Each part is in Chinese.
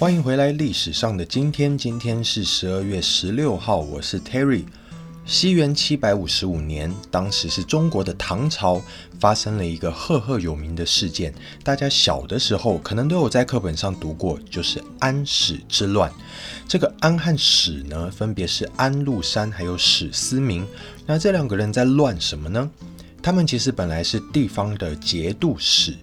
欢迎回来，历史上的今天，今天是十二月十六号，我是 Terry。西元七百五十五年，当时是中国的唐朝发生了一个赫赫有名的事件，大家小的时候可能都有在课本上读过，就是安史之乱。这个安和史呢，分别是安禄山还有史思明。那这两个人在乱什么呢？他们其实本来是地方的节度使。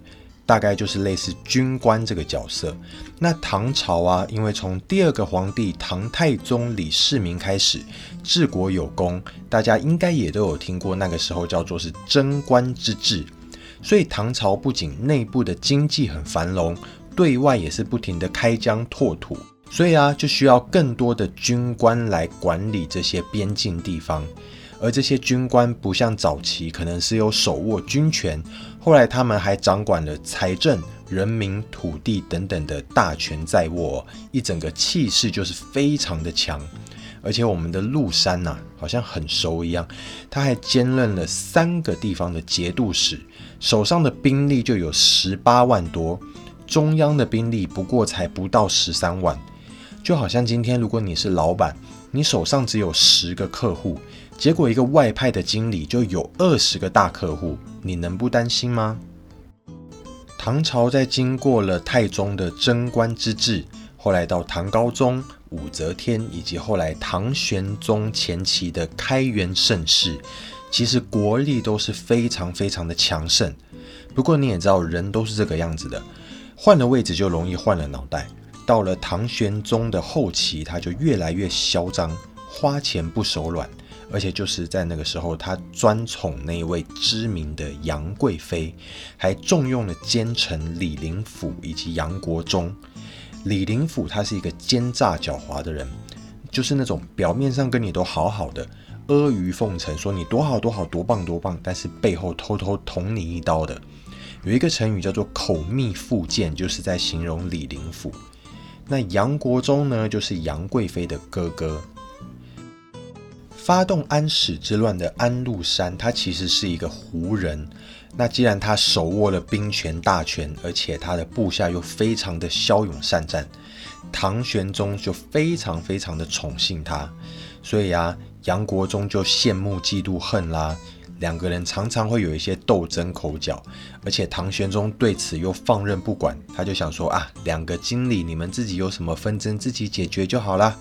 大概就是类似军官这个角色。那唐朝啊，因为从第二个皇帝唐太宗李世民开始治国有功，大家应该也都有听过，那个时候叫做是贞观之治。所以唐朝不仅内部的经济很繁荣，对外也是不停的开疆拓土。所以啊，就需要更多的军官来管理这些边境地方。而这些军官不像早期可能是有手握军权，后来他们还掌管了财政、人民、土地等等的大权在握，一整个气势就是非常的强。而且我们的陆山呐，好像很熟一样，他还兼任了三个地方的节度使，手上的兵力就有十八万多，中央的兵力不过才不到十三万。就好像今天如果你是老板，你手上只有十个客户。结果，一个外派的经理就有二十个大客户，你能不担心吗？唐朝在经过了太宗的贞观之治，后来到唐高宗、武则天，以及后来唐玄宗前期的开元盛世，其实国力都是非常非常的强盛。不过你也知道，人都是这个样子的，换了位置就容易换了脑袋。到了唐玄宗的后期，他就越来越嚣张，花钱不手软。而且就是在那个时候，他专宠那一位知名的杨贵妃，还重用了奸臣李林甫以及杨国忠。李林甫他是一个奸诈狡猾的人，就是那种表面上跟你都好好的，阿谀奉承，说你多好多好多棒多棒，但是背后偷偷捅你一刀的。有一个成语叫做口蜜腹剑，就是在形容李林甫。那杨国忠呢，就是杨贵妃的哥哥。发动安史之乱的安禄山，他其实是一个胡人。那既然他手握了兵权大权，而且他的部下又非常的骁勇善战，唐玄宗就非常非常的宠幸他。所以啊，杨国忠就羡慕嫉妒恨啦，两个人常常会有一些斗争口角。而且唐玄宗对此又放任不管，他就想说啊，两个经理你们自己有什么纷争，自己解决就好了。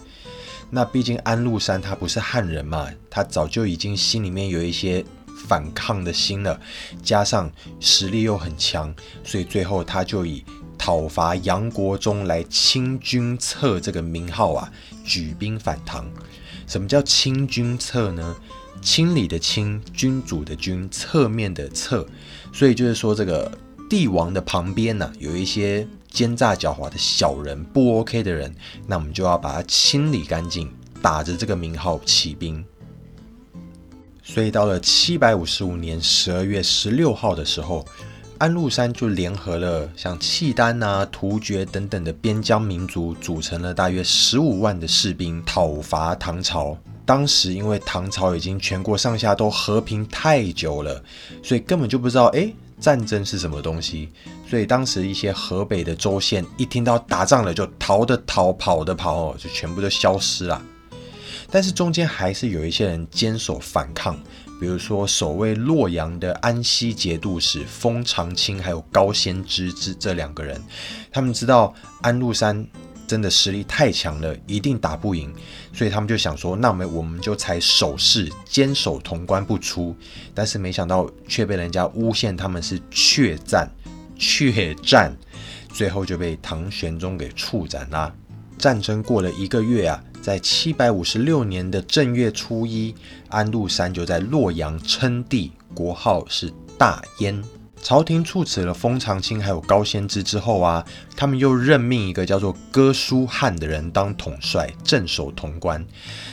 那毕竟安禄山他不是汉人嘛，他早就已经心里面有一些反抗的心了，加上实力又很强，所以最后他就以讨伐杨国忠来清君侧这个名号啊，举兵反唐。什么叫清君侧呢？清理的清，君主的君，侧面的侧，所以就是说这个帝王的旁边呢，有一些。奸诈狡猾的小人，不 OK 的人，那我们就要把他清理干净，打着这个名号起兵。所以到了七百五十五年十二月十六号的时候，安禄山就联合了像契丹啊、突厥等等的边疆民族，组成了大约十五万的士兵，讨伐唐朝。当时因为唐朝已经全国上下都和平太久了，所以根本就不知道哎。战争是什么东西？所以当时一些河北的州县一听到打仗了，就逃的逃，跑的跑，就全部都消失了。但是中间还是有一些人坚守反抗，比如说守卫洛阳的安西节度使封长清，还有高仙芝之这两个人，他们知道安禄山。真的实力太强了，一定打不赢，所以他们就想说，那么我们就才守势，坚守潼关不出。但是没想到却被人家诬陷他们是怯战，血战，最后就被唐玄宗给处斩啦。战争过了一个月啊，在七百五十六年的正月初一，安禄山就在洛阳称帝，国号是大燕。朝廷处死了封长清还有高仙芝之后啊，他们又任命一个叫做哥舒翰的人当统帅，镇守潼关。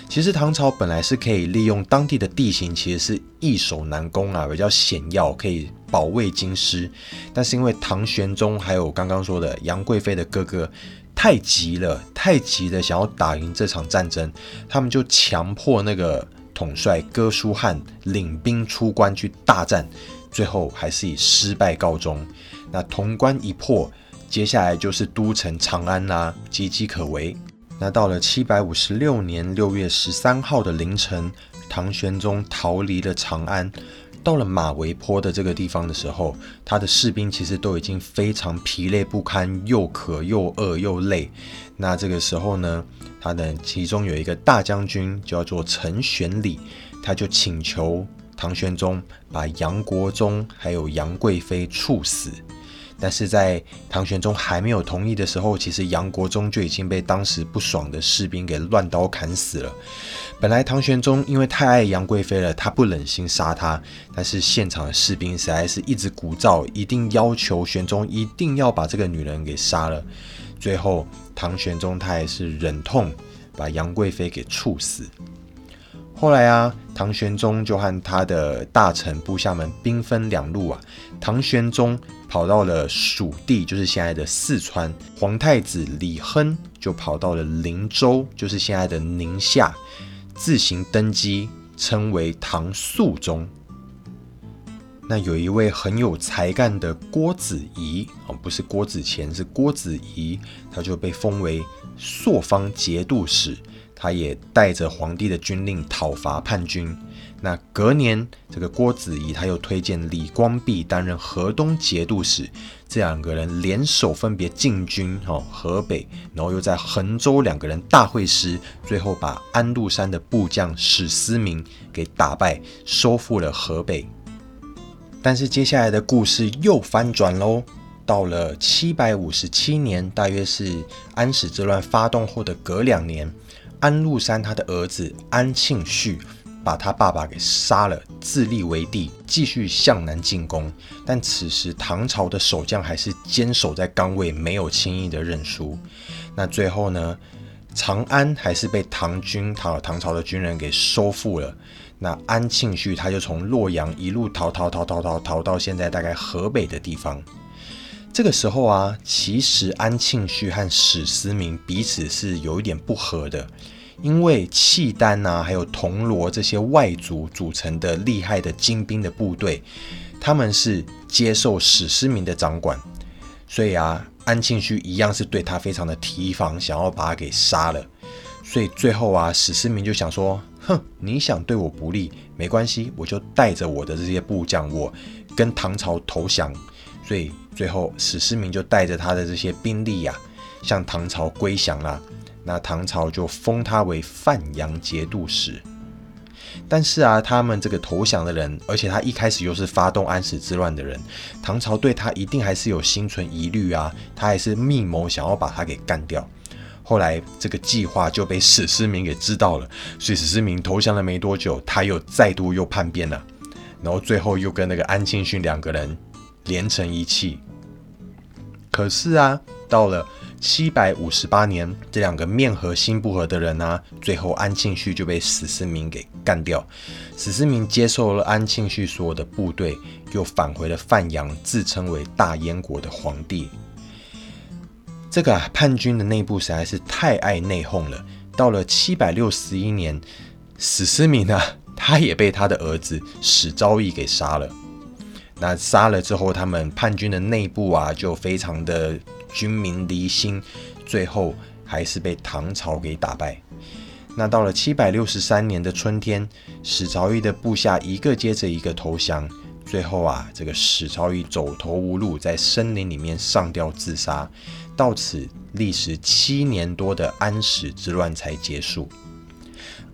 其实唐朝本来是可以利用当地的地形，其实是易守难攻啊，比较险要，可以保卫京师。但是因为唐玄宗还有刚刚说的杨贵妃的哥哥太急了，太急的想要打赢这场战争，他们就强迫那个统帅哥舒翰领兵出关去大战。最后还是以失败告终。那潼关一破，接下来就是都城长安啦，岌岌可危。那到了七百五十六年六月十三号的凌晨，唐玄宗逃离了长安，到了马嵬坡的这个地方的时候，他的士兵其实都已经非常疲累不堪，又渴又饿又累。那这个时候呢，他的其中有一个大将军叫做陈玄礼，他就请求唐玄宗把杨国忠还有杨贵妃处死。但是在唐玄宗还没有同意的时候，其实杨国忠就已经被当时不爽的士兵给乱刀砍死了。本来唐玄宗因为太爱杨贵妃了，他不忍心杀她，但是现场的士兵实在是一直鼓噪，一定要求玄宗一定要把这个女人给杀了。最后，唐玄宗他还是忍痛把杨贵妃给处死。后来啊，唐玄宗就和他的大臣部下们兵分两路啊。唐玄宗跑到了蜀地，就是现在的四川；皇太子李亨就跑到了灵州，就是现在的宁夏，自行登基，称为唐肃宗。那有一位很有才干的郭子仪哦，不是郭子乾，是郭子仪，他就被封为朔方节度使。他也带着皇帝的军令讨伐叛军。那隔年，这个郭子仪他又推荐李光弼担任河东节度使，这两个人联手分别进军哦河北，然后又在衡州两个人大会师，最后把安禄山的部将史思明给打败，收复了河北。但是接下来的故事又翻转喽，到了七百五十七年，大约是安史之乱发动后的隔两年。安禄山他的儿子安庆绪把他爸爸给杀了，自立为帝，继续向南进攻。但此时唐朝的守将还是坚守在岗位，没有轻易的认输。那最后呢，长安还是被唐军、唐唐朝的军人给收复了。那安庆绪他就从洛阳一路逃逃逃逃逃逃到现在大概河北的地方。这个时候啊，其实安庆绪和史思明彼此是有一点不和的，因为契丹呐，还有铜锣这些外族组成的厉害的精兵的部队，他们是接受史思明的掌管，所以啊，安庆绪一样是对他非常的提防，想要把他给杀了。所以最后啊，史思明就想说：“哼，你想对我不利，没关系，我就带着我的这些部将，我跟唐朝投降。”所以最后，史思明就带着他的这些兵力呀，向唐朝归降了。那唐朝就封他为范阳节度使。但是啊，他们这个投降的人，而且他一开始又是发动安史之乱的人，唐朝对他一定还是有心存疑虑啊。他还是密谋想要把他给干掉。后来这个计划就被史思明给知道了，所以史思明投降了没多久，他又再度又叛变了，然后最后又跟那个安庆绪两个人。连成一气。可是啊，到了七百五十八年，这两个面和心不和的人啊，最后安庆绪就被史思明给干掉。史思明接受了安庆绪所有的部队，又返回了范阳，自称为大燕国的皇帝。这个叛军的内部实在是太爱内讧了。到了七百六十一年，史思明啊，他也被他的儿子史昭义给杀了。那杀了之后，他们叛军的内部啊，就非常的军民离心，最后还是被唐朝给打败。那到了七百六十三年的春天，史朝义的部下一个接着一个投降，最后啊，这个史朝义走投无路，在森林里面上吊自杀。到此，历时七年多的安史之乱才结束。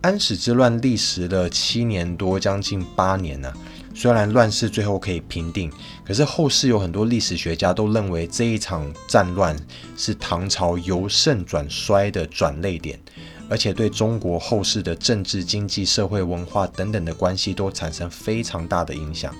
安史之乱历时了七年多，将近八年呢。虽然乱世最后可以平定，可是后世有很多历史学家都认为这一场战乱是唐朝由盛转衰的转泪点，而且对中国后世的政治、经济、社会、文化等等的关系都产生非常大的影响。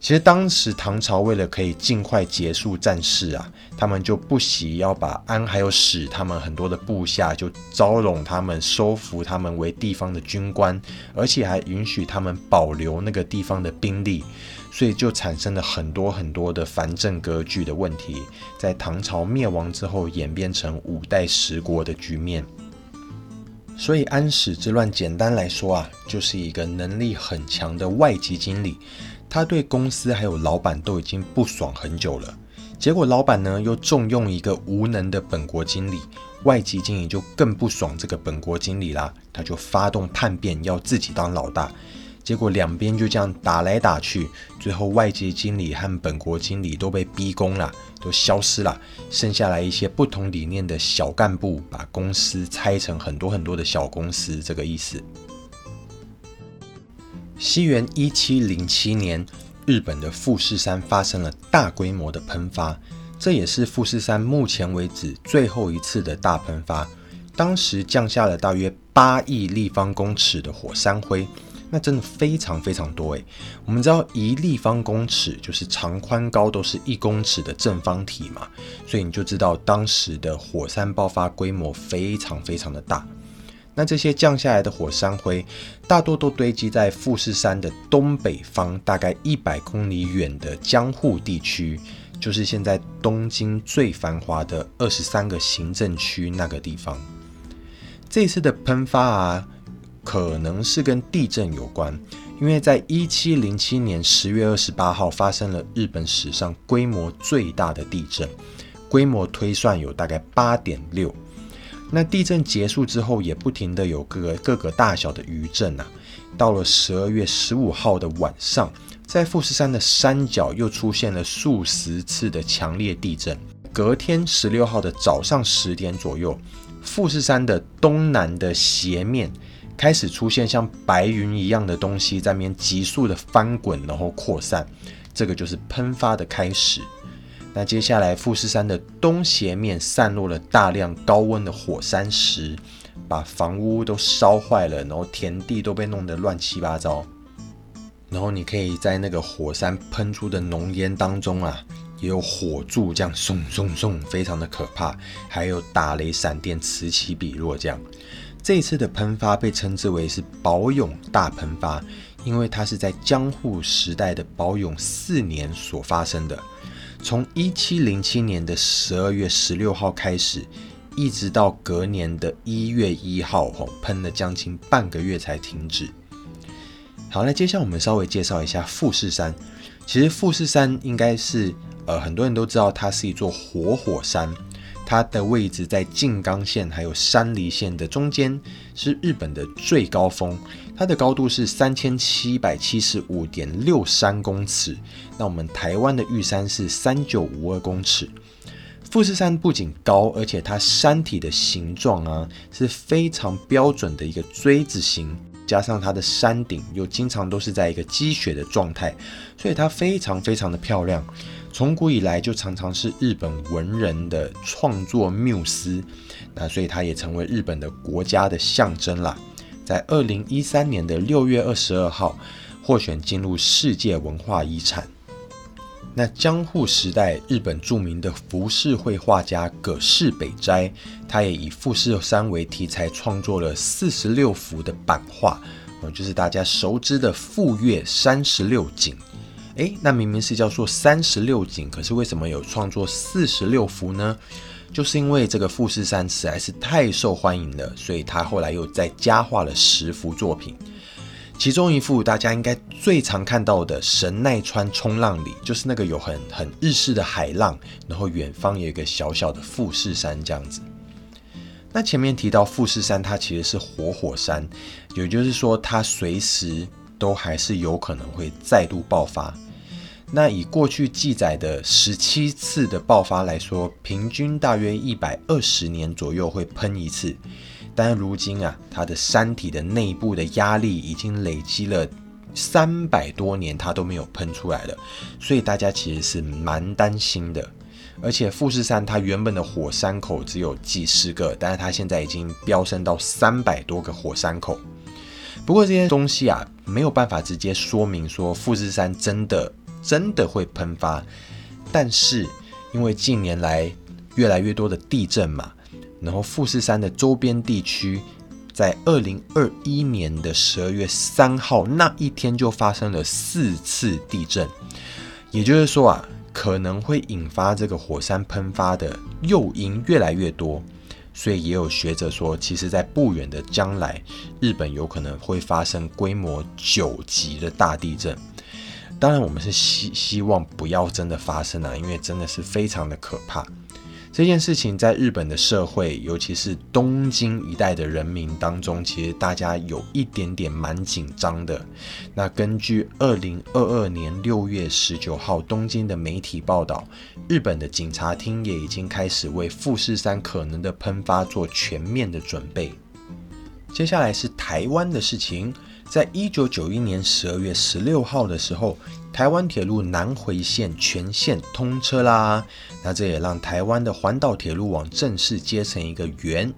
其实当时唐朝为了可以尽快结束战事啊，他们就不惜要把安还有史他们很多的部下就招拢他们，收服他们为地方的军官，而且还允许他们保留那个地方的兵力，所以就产生了很多很多的藩镇割据的问题，在唐朝灭亡之后演变成五代十国的局面。所以安史之乱简单来说啊，就是一个能力很强的外籍经理。他对公司还有老板都已经不爽很久了，结果老板呢又重用一个无能的本国经理，外籍经理就更不爽这个本国经理啦，他就发动叛变，要自己当老大。结果两边就这样打来打去，最后外籍经理和本国经理都被逼宫了，都消失了，剩下来一些不同理念的小干部，把公司拆成很多很多的小公司，这个意思。西元一七零七年。日本的富士山发生了大规模的喷发，这也是富士山目前为止最后一次的大喷发。当时降下了大约八亿立方公尺的火山灰，那真的非常非常多诶。我们知道一立方公尺就是长宽高都是一公尺的正方体嘛，所以你就知道当时的火山爆发规模非常非常的大。那这些降下来的火山灰，大多都堆积在富士山的东北方，大概一百公里远的江户地区，就是现在东京最繁华的二十三个行政区那个地方。这次的喷发啊，可能是跟地震有关，因为在一七零七年十月二十八号发生了日本史上规模最大的地震，规模推算有大概八点六。那地震结束之后，也不停的有各个各个大小的余震啊。到了十二月十五号的晚上，在富士山的山脚又出现了数十次的强烈地震。隔天十六号的早上十点左右，富士山的东南的斜面开始出现像白云一样的东西在面急速的翻滚，然后扩散，这个就是喷发的开始。那接下来，富士山的东斜面散落了大量高温的火山石，把房屋都烧坏了，然后田地都被弄得乱七八糟。然后你可以在那个火山喷出的浓烟当中啊，也有火柱这样嗖嗖嗖，非常的可怕。还有打雷闪电此起彼落这样。这次的喷发被称之为是宝永大喷发，因为它是在江户时代的宝永四年所发生的。从一七零七年的十二月十六号开始，一直到隔年的一月一号，吼喷了将近半个月才停止。好，那接下来我们稍微介绍一下富士山。其实富士山应该是，呃，很多人都知道它是一座活火山。它的位置在静冈县还有山梨县的中间，是日本的最高峰。它的高度是三千七百七十五点六三公尺。那我们台湾的玉山是三九五二公尺。富士山不仅高，而且它山体的形状啊是非常标准的一个锥子形，加上它的山顶又经常都是在一个积雪的状态，所以它非常非常的漂亮。从古以来就常常是日本文人的创作缪斯，那所以它也成为日本的国家的象征啦。在二零一三年的六月二十二号，获选进入世界文化遗产。那江户时代日本著名的浮世绘画家葛饰北斋，他也以富士山为题材创作了四十六幅的版画，呃，就是大家熟知的富岳三十六景。诶，那明明是叫做三十六景，可是为什么有创作四十六幅呢？就是因为这个富士山实在是太受欢迎了，所以他后来又再加画了十幅作品。其中一幅大家应该最常看到的神奈川冲浪里，就是那个有很很日式的海浪，然后远方有一个小小的富士山这样子。那前面提到富士山，它其实是活火山，也就是说它随时都还是有可能会再度爆发。那以过去记载的十七次的爆发来说，平均大约一百二十年左右会喷一次。但如今啊，它的山体的内部的压力已经累积了三百多年，它都没有喷出来了，所以大家其实是蛮担心的。而且富士山它原本的火山口只有几十个，但是它现在已经飙升到三百多个火山口。不过这些东西啊，没有办法直接说明说富士山真的。真的会喷发，但是因为近年来越来越多的地震嘛，然后富士山的周边地区在二零二一年的十二月三号那一天就发生了四次地震，也就是说啊，可能会引发这个火山喷发的诱因越来越多，所以也有学者说，其实在不远的将来，日本有可能会发生规模九级的大地震。当然，我们是希希望不要真的发生啊，因为真的是非常的可怕。这件事情在日本的社会，尤其是东京一带的人民当中，其实大家有一点点蛮紧张的。那根据二零二二年六月十九号东京的媒体报道，日本的警察厅也已经开始为富士山可能的喷发做全面的准备。接下来是台湾的事情，在一九九一年十二月十六号的时候。台湾铁路南回线全线通车啦，那这也让台湾的环岛铁路网正式接成一个圆。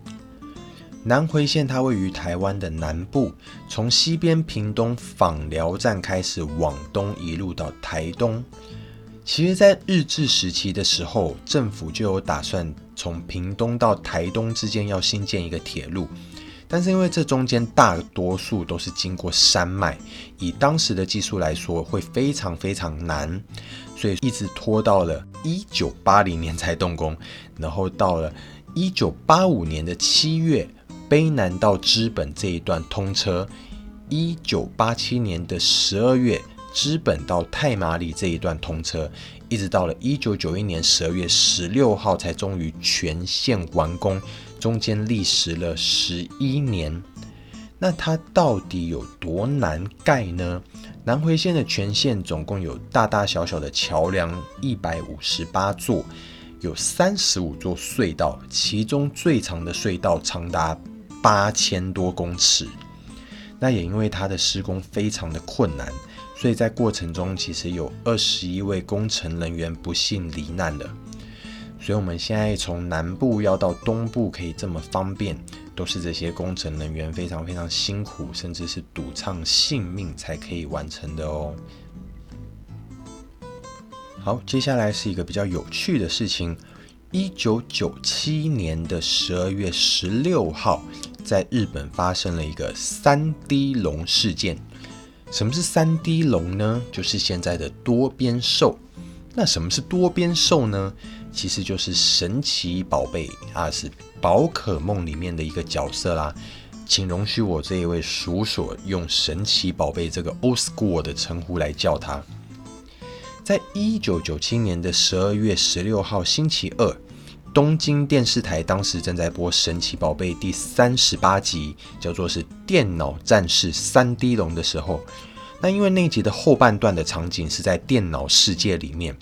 南回线它位于台湾的南部，从西边屏东访寮站开始往东一路到台东。其实，在日治时期的时候，政府就有打算从屏东到台东之间要新建一个铁路。但是因为这中间大多数都是经过山脉，以当时的技术来说会非常非常难，所以一直拖到了一九八零年才动工，然后到了一九八五年的七月，卑南到知本这一段通车，一九八七年的十二月，知本到太麻里这一段通车，一直到了一九九一年十二月十六号才终于全线完工。中间历时了十一年，那它到底有多难盖呢？南回线的全线总共有大大小小的桥梁一百五十八座，有三十五座隧道，其中最长的隧道长达八千多公尺。那也因为它的施工非常的困难，所以在过程中其实有二十一位工程人员不幸罹难了。所以，我们现在从南部要到东部可以这么方便，都是这些工程人员非常非常辛苦，甚至是赌上性命才可以完成的哦。好，接下来是一个比较有趣的事情：一九九七年的十二月十六号，在日本发生了一个三 D 龙事件。什么是三 D 龙呢？就是现在的多边兽。那什么是多边兽呢？其实就是神奇宝贝啊，是宝可梦里面的一个角色啦。请容许我这一位叔叔用神奇宝贝这个 old school 的称呼来叫他。在一九九七年的十二月十六号星期二，东京电视台当时正在播神奇宝贝第三十八集，叫做是电脑战士三 D 龙的时候，那因为那集的后半段的场景是在电脑世界里面。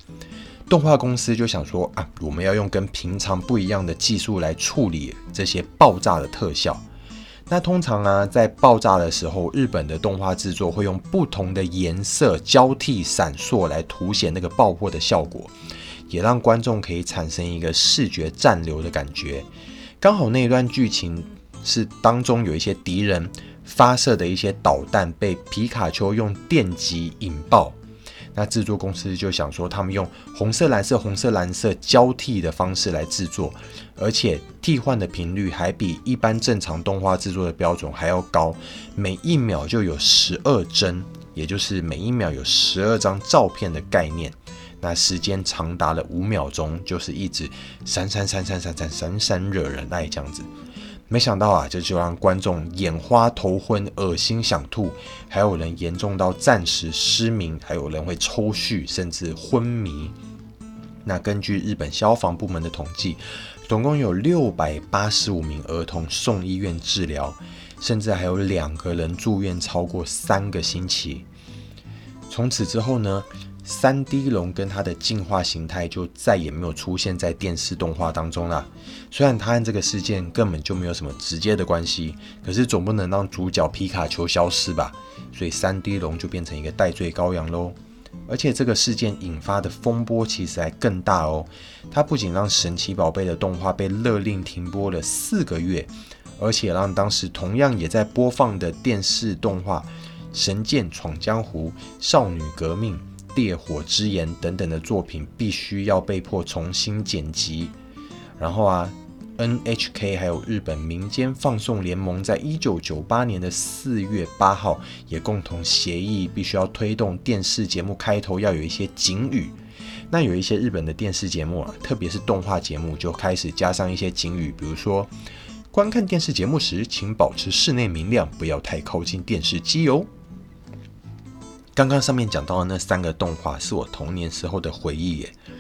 动画公司就想说啊，我们要用跟平常不一样的技术来处理这些爆炸的特效。那通常啊，在爆炸的时候，日本的动画制作会用不同的颜色交替闪烁来凸显那个爆破的效果，也让观众可以产生一个视觉暂留的感觉。刚好那一段剧情是当中有一些敌人发射的一些导弹被皮卡丘用电击引爆。那制作公司就想说，他们用红色、蓝色、红色、蓝色交替的方式来制作，而且替换的频率还比一般正常动画制作的标准还要高，每一秒就有十二帧，也就是每一秒有十二张照片的概念。那时间长达了五秒钟，就是一直闪闪闪闪闪闪闪闪惹人爱这样子。没想到啊，这就让观众眼花头昏、恶心想吐，还有人严重到暂时失明，还有人会抽搐甚至昏迷。那根据日本消防部门的统计，总共有六百八十五名儿童送医院治疗，甚至还有两个人住院超过三个星期。从此之后呢？三 D 龙跟它的进化形态就再也没有出现在电视动画当中了。虽然它和这个事件根本就没有什么直接的关系，可是总不能让主角皮卡丘消失吧？所以三 D 龙就变成一个代罪羔羊喽。而且这个事件引发的风波其实还更大哦。它不仅让神奇宝贝的动画被勒令停播了四个月，而且让当时同样也在播放的电视动画《神剑闯江湖》《少女革命》。烈火之炎等等的作品必须要被迫重新剪辑，然后啊，NHK 还有日本民间放送联盟在一九九八年的四月八号也共同协议，必须要推动电视节目开头要有一些警语。那有一些日本的电视节目啊，特别是动画节目，就开始加上一些警语，比如说观看电视节目时，请保持室内明亮，不要太靠近电视机哦。刚刚上面讲到的那三个动画是我童年时候的回忆耶。《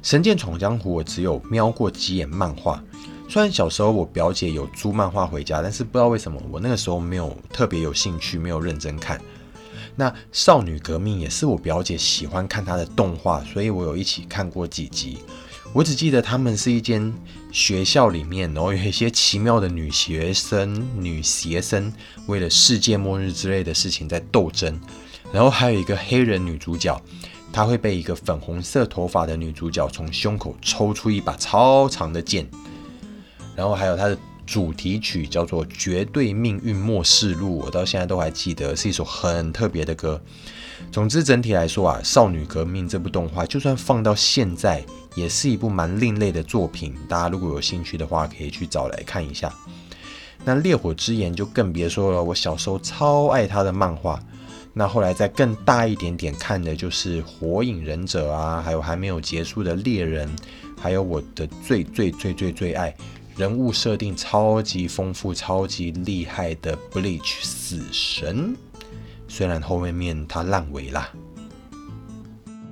神剑闯江湖》我只有瞄过几眼漫画，虽然小时候我表姐有租漫画回家，但是不知道为什么我那个时候没有特别有兴趣，没有认真看。那《少女革命》也是我表姐喜欢看她的动画，所以我有一起看过几集。我只记得他们是一间学校里面，然后有一些奇妙的女学生、女学生为了世界末日之类的事情在斗争，然后还有一个黑人女主角，她会被一个粉红色头发的女主角从胸口抽出一把超长的剑，然后还有她的主题曲叫做《绝对命运末世录》，我到现在都还记得，是一首很特别的歌。总之，整体来说啊，《少女革命》这部动画，就算放到现在，也是一部蛮另类的作品。大家如果有兴趣的话，可以去找来看一下。那《烈火之炎》就更别说了，我小时候超爱它的漫画。那后来再更大一点点看的就是《火影忍者》啊，还有还没有结束的《猎人》，还有我的最最最最最爱人物设定超级丰富、超级厉害的《Bleach》死神。虽然后面面它烂尾啦。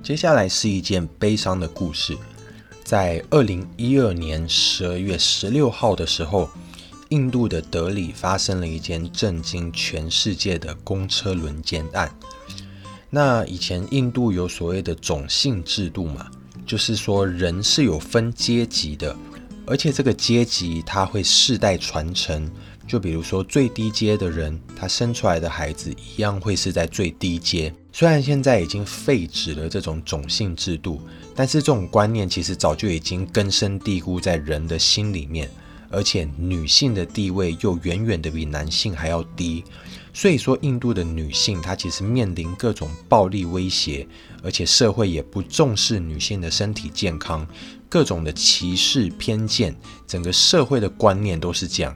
接下来是一件悲伤的故事，在二零一二年十二月十六号的时候，印度的德里发生了一件震惊全世界的公车轮奸案。那以前印度有所谓的种姓制度嘛，就是说人是有分阶级的，而且这个阶级它会世代传承。就比如说最低阶的人，他生出来的孩子一样会是在最低阶。虽然现在已经废止了这种种姓制度，但是这种观念其实早就已经根深蒂固在人的心里面。而且女性的地位又远远的比男性还要低，所以说印度的女性她其实面临各种暴力威胁，而且社会也不重视女性的身体健康，各种的歧视偏见，整个社会的观念都是这样。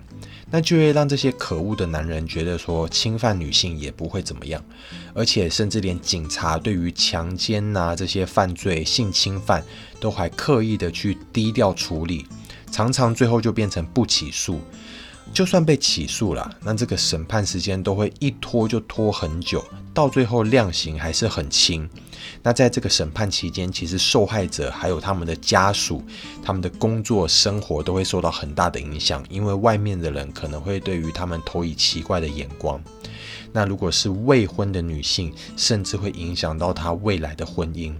那就会让这些可恶的男人觉得说，侵犯女性也不会怎么样，而且甚至连警察对于强奸呐这些犯罪、性侵犯，都还刻意的去低调处理，常常最后就变成不起诉。就算被起诉了，那这个审判时间都会一拖就拖很久，到最后量刑还是很轻。那在这个审判期间，其实受害者还有他们的家属，他们的工作生活都会受到很大的影响，因为外面的人可能会对于他们投以奇怪的眼光。那如果是未婚的女性，甚至会影响到她未来的婚姻。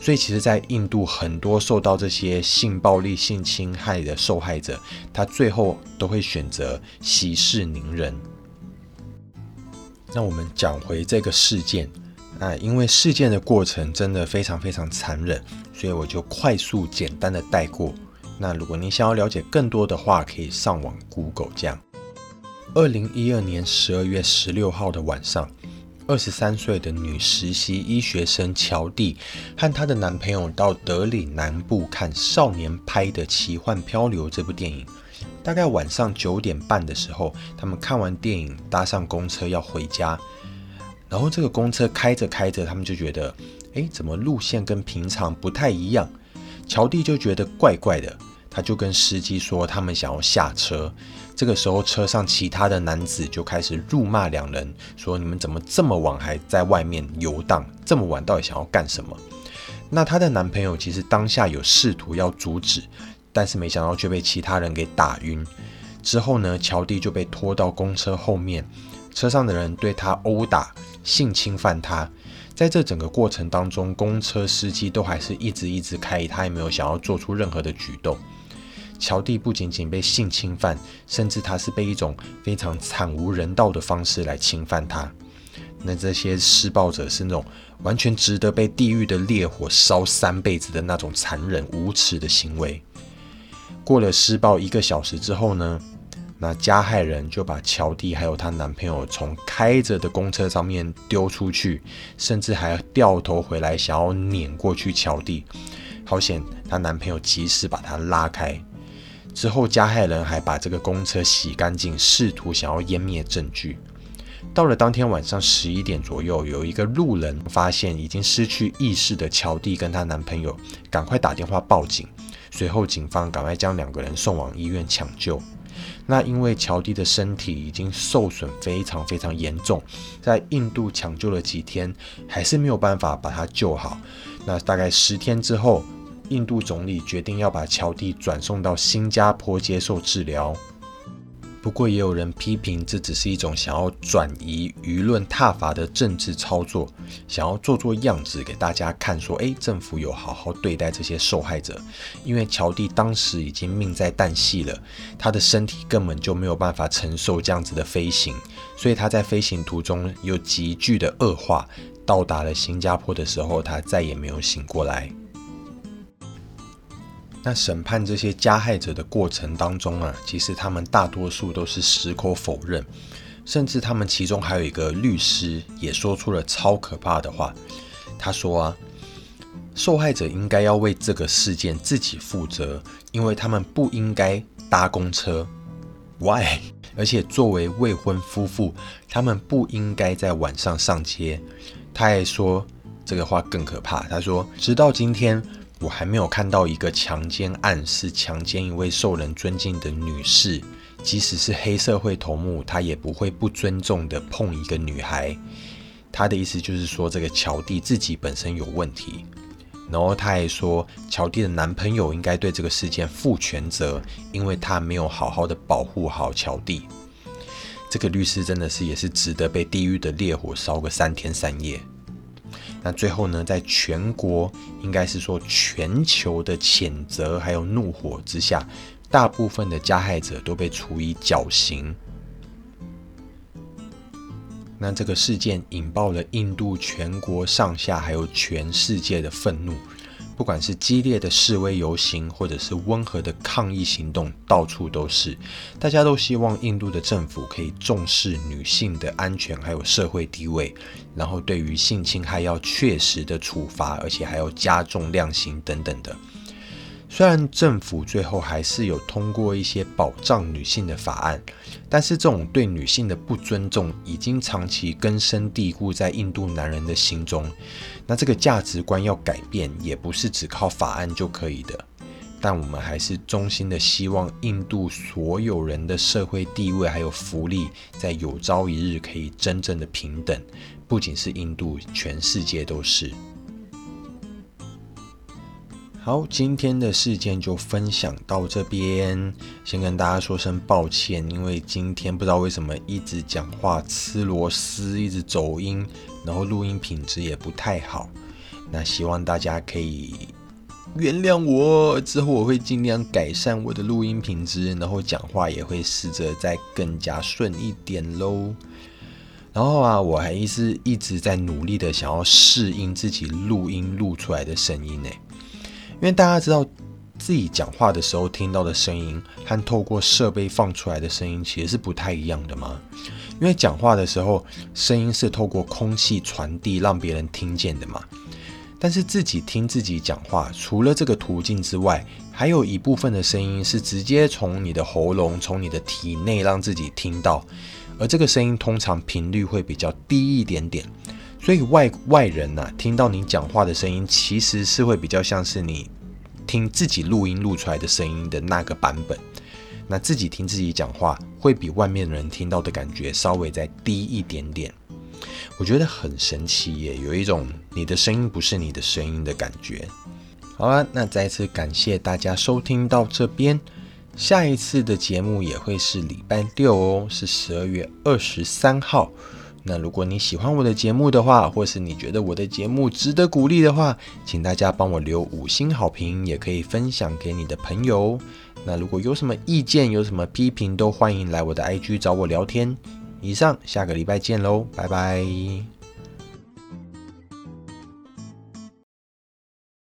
所以，其实，在印度，很多受到这些性暴力、性侵害的受害者，他最后都会选择息事宁人。那我们讲回这个事件。那因为事件的过程真的非常非常残忍，所以我就快速简单的带过。那如果您想要了解更多的话，可以上网 Google 这样。二零一二年十二月十六号的晚上，二十三岁的女实习医学生乔蒂和她的男朋友到德里南部看少年拍的《奇幻漂流》这部电影。大概晚上九点半的时候，他们看完电影，搭上公车要回家。然后这个公车开着开着，他们就觉得，哎，怎么路线跟平常不太一样？乔蒂就觉得怪怪的，他就跟司机说他们想要下车。这个时候，车上其他的男子就开始辱骂两人，说你们怎么这么晚还在外面游荡？这么晚到底想要干什么？那她的男朋友其实当下有试图要阻止，但是没想到却被其他人给打晕。之后呢，乔蒂就被拖到公车后面，车上的人对他殴打。性侵犯他，在这整个过程当中，公车司机都还是一直一直开，他也没有想要做出任何的举动。乔蒂不仅仅被性侵犯，甚至他是被一种非常惨无人道的方式来侵犯他。那这些施暴者是那种完全值得被地狱的烈火烧三辈子的那种残忍无耻的行为。过了施暴一个小时之后呢？那加害人就把乔蒂还有她男朋友从开着的公车上面丢出去，甚至还掉头回来想要碾过去乔蒂。好险，她男朋友及时把她拉开。之后，加害人还把这个公车洗干净，试图想要湮灭证据。到了当天晚上十一点左右，有一个路人发现已经失去意识的乔蒂跟她男朋友，赶快打电话报警。随后，警方赶快将两个人送往医院抢救。那因为乔蒂的身体已经受损非常非常严重，在印度抢救了几天，还是没有办法把他救好。那大概十天之后，印度总理决定要把乔蒂转送到新加坡接受治疗。不过也有人批评，这只是一种想要转移舆论踏伐的政治操作，想要做做样子给大家看，说诶，政府有好好对待这些受害者。因为乔蒂当时已经命在旦夕了，他的身体根本就没有办法承受这样子的飞行，所以他在飞行途中又急剧的恶化。到达了新加坡的时候，他再也没有醒过来。那审判这些加害者的过程当中啊，其实他们大多数都是矢口否认，甚至他们其中还有一个律师也说出了超可怕的话。他说啊，受害者应该要为这个事件自己负责，因为他们不应该搭公车。Why？而且作为未婚夫妇，他们不应该在晚上上街。他还说这个话更可怕。他说，直到今天。我还没有看到一个强奸案是强奸一位受人尊敬的女士，即使是黑社会头目，他也不会不尊重的碰一个女孩。他的意思就是说，这个乔蒂自己本身有问题。然后他还说，乔蒂的男朋友应该对这个事件负全责，因为他没有好好的保护好乔蒂。这个律师真的是也是值得被地狱的烈火烧个三天三夜。那最后呢，在全国应该是说全球的谴责还有怒火之下，大部分的加害者都被处以绞刑。那这个事件引爆了印度全国上下还有全世界的愤怒。不管是激烈的示威游行，或者是温和的抗议行动，到处都是。大家都希望印度的政府可以重视女性的安全，还有社会地位，然后对于性侵害要确实的处罚，而且还要加重量刑等等的。虽然政府最后还是有通过一些保障女性的法案，但是这种对女性的不尊重已经长期根深蒂固在印度男人的心中。那这个价值观要改变，也不是只靠法案就可以的。但我们还是衷心的希望印度所有人的社会地位还有福利，在有朝一日可以真正的平等。不仅是印度，全世界都是。好，今天的事件就分享到这边。先跟大家说声抱歉，因为今天不知道为什么一直讲话吃螺丝，一直走音，然后录音品质也不太好。那希望大家可以原谅我，之后我会尽量改善我的录音品质，然后讲话也会试着再更加顺一点喽。然后啊，我还一直一直在努力的想要适应自己录音录出来的声音呢。因为大家知道自己讲话的时候听到的声音和透过设备放出来的声音其实是不太一样的嘛。因为讲话的时候声音是透过空气传递让别人听见的嘛，但是自己听自己讲话，除了这个途径之外，还有一部分的声音是直接从你的喉咙、从你的体内让自己听到，而这个声音通常频率会比较低一点点。所以外外人呐，听到你讲话的声音，其实是会比较像是你听自己录音录出来的声音的那个版本。那自己听自己讲话，会比外面人听到的感觉稍微再低一点点。我觉得很神奇耶，有一种你的声音不是你的声音的感觉。好了，那再次感谢大家收听到这边，下一次的节目也会是礼拜六哦，是十二月二十三号。那如果你喜欢我的节目的话，或是你觉得我的节目值得鼓励的话，请大家帮我留五星好评，也可以分享给你的朋友。那如果有什么意见、有什么批评，都欢迎来我的 IG 找我聊天。以上，下个礼拜见喽，拜拜。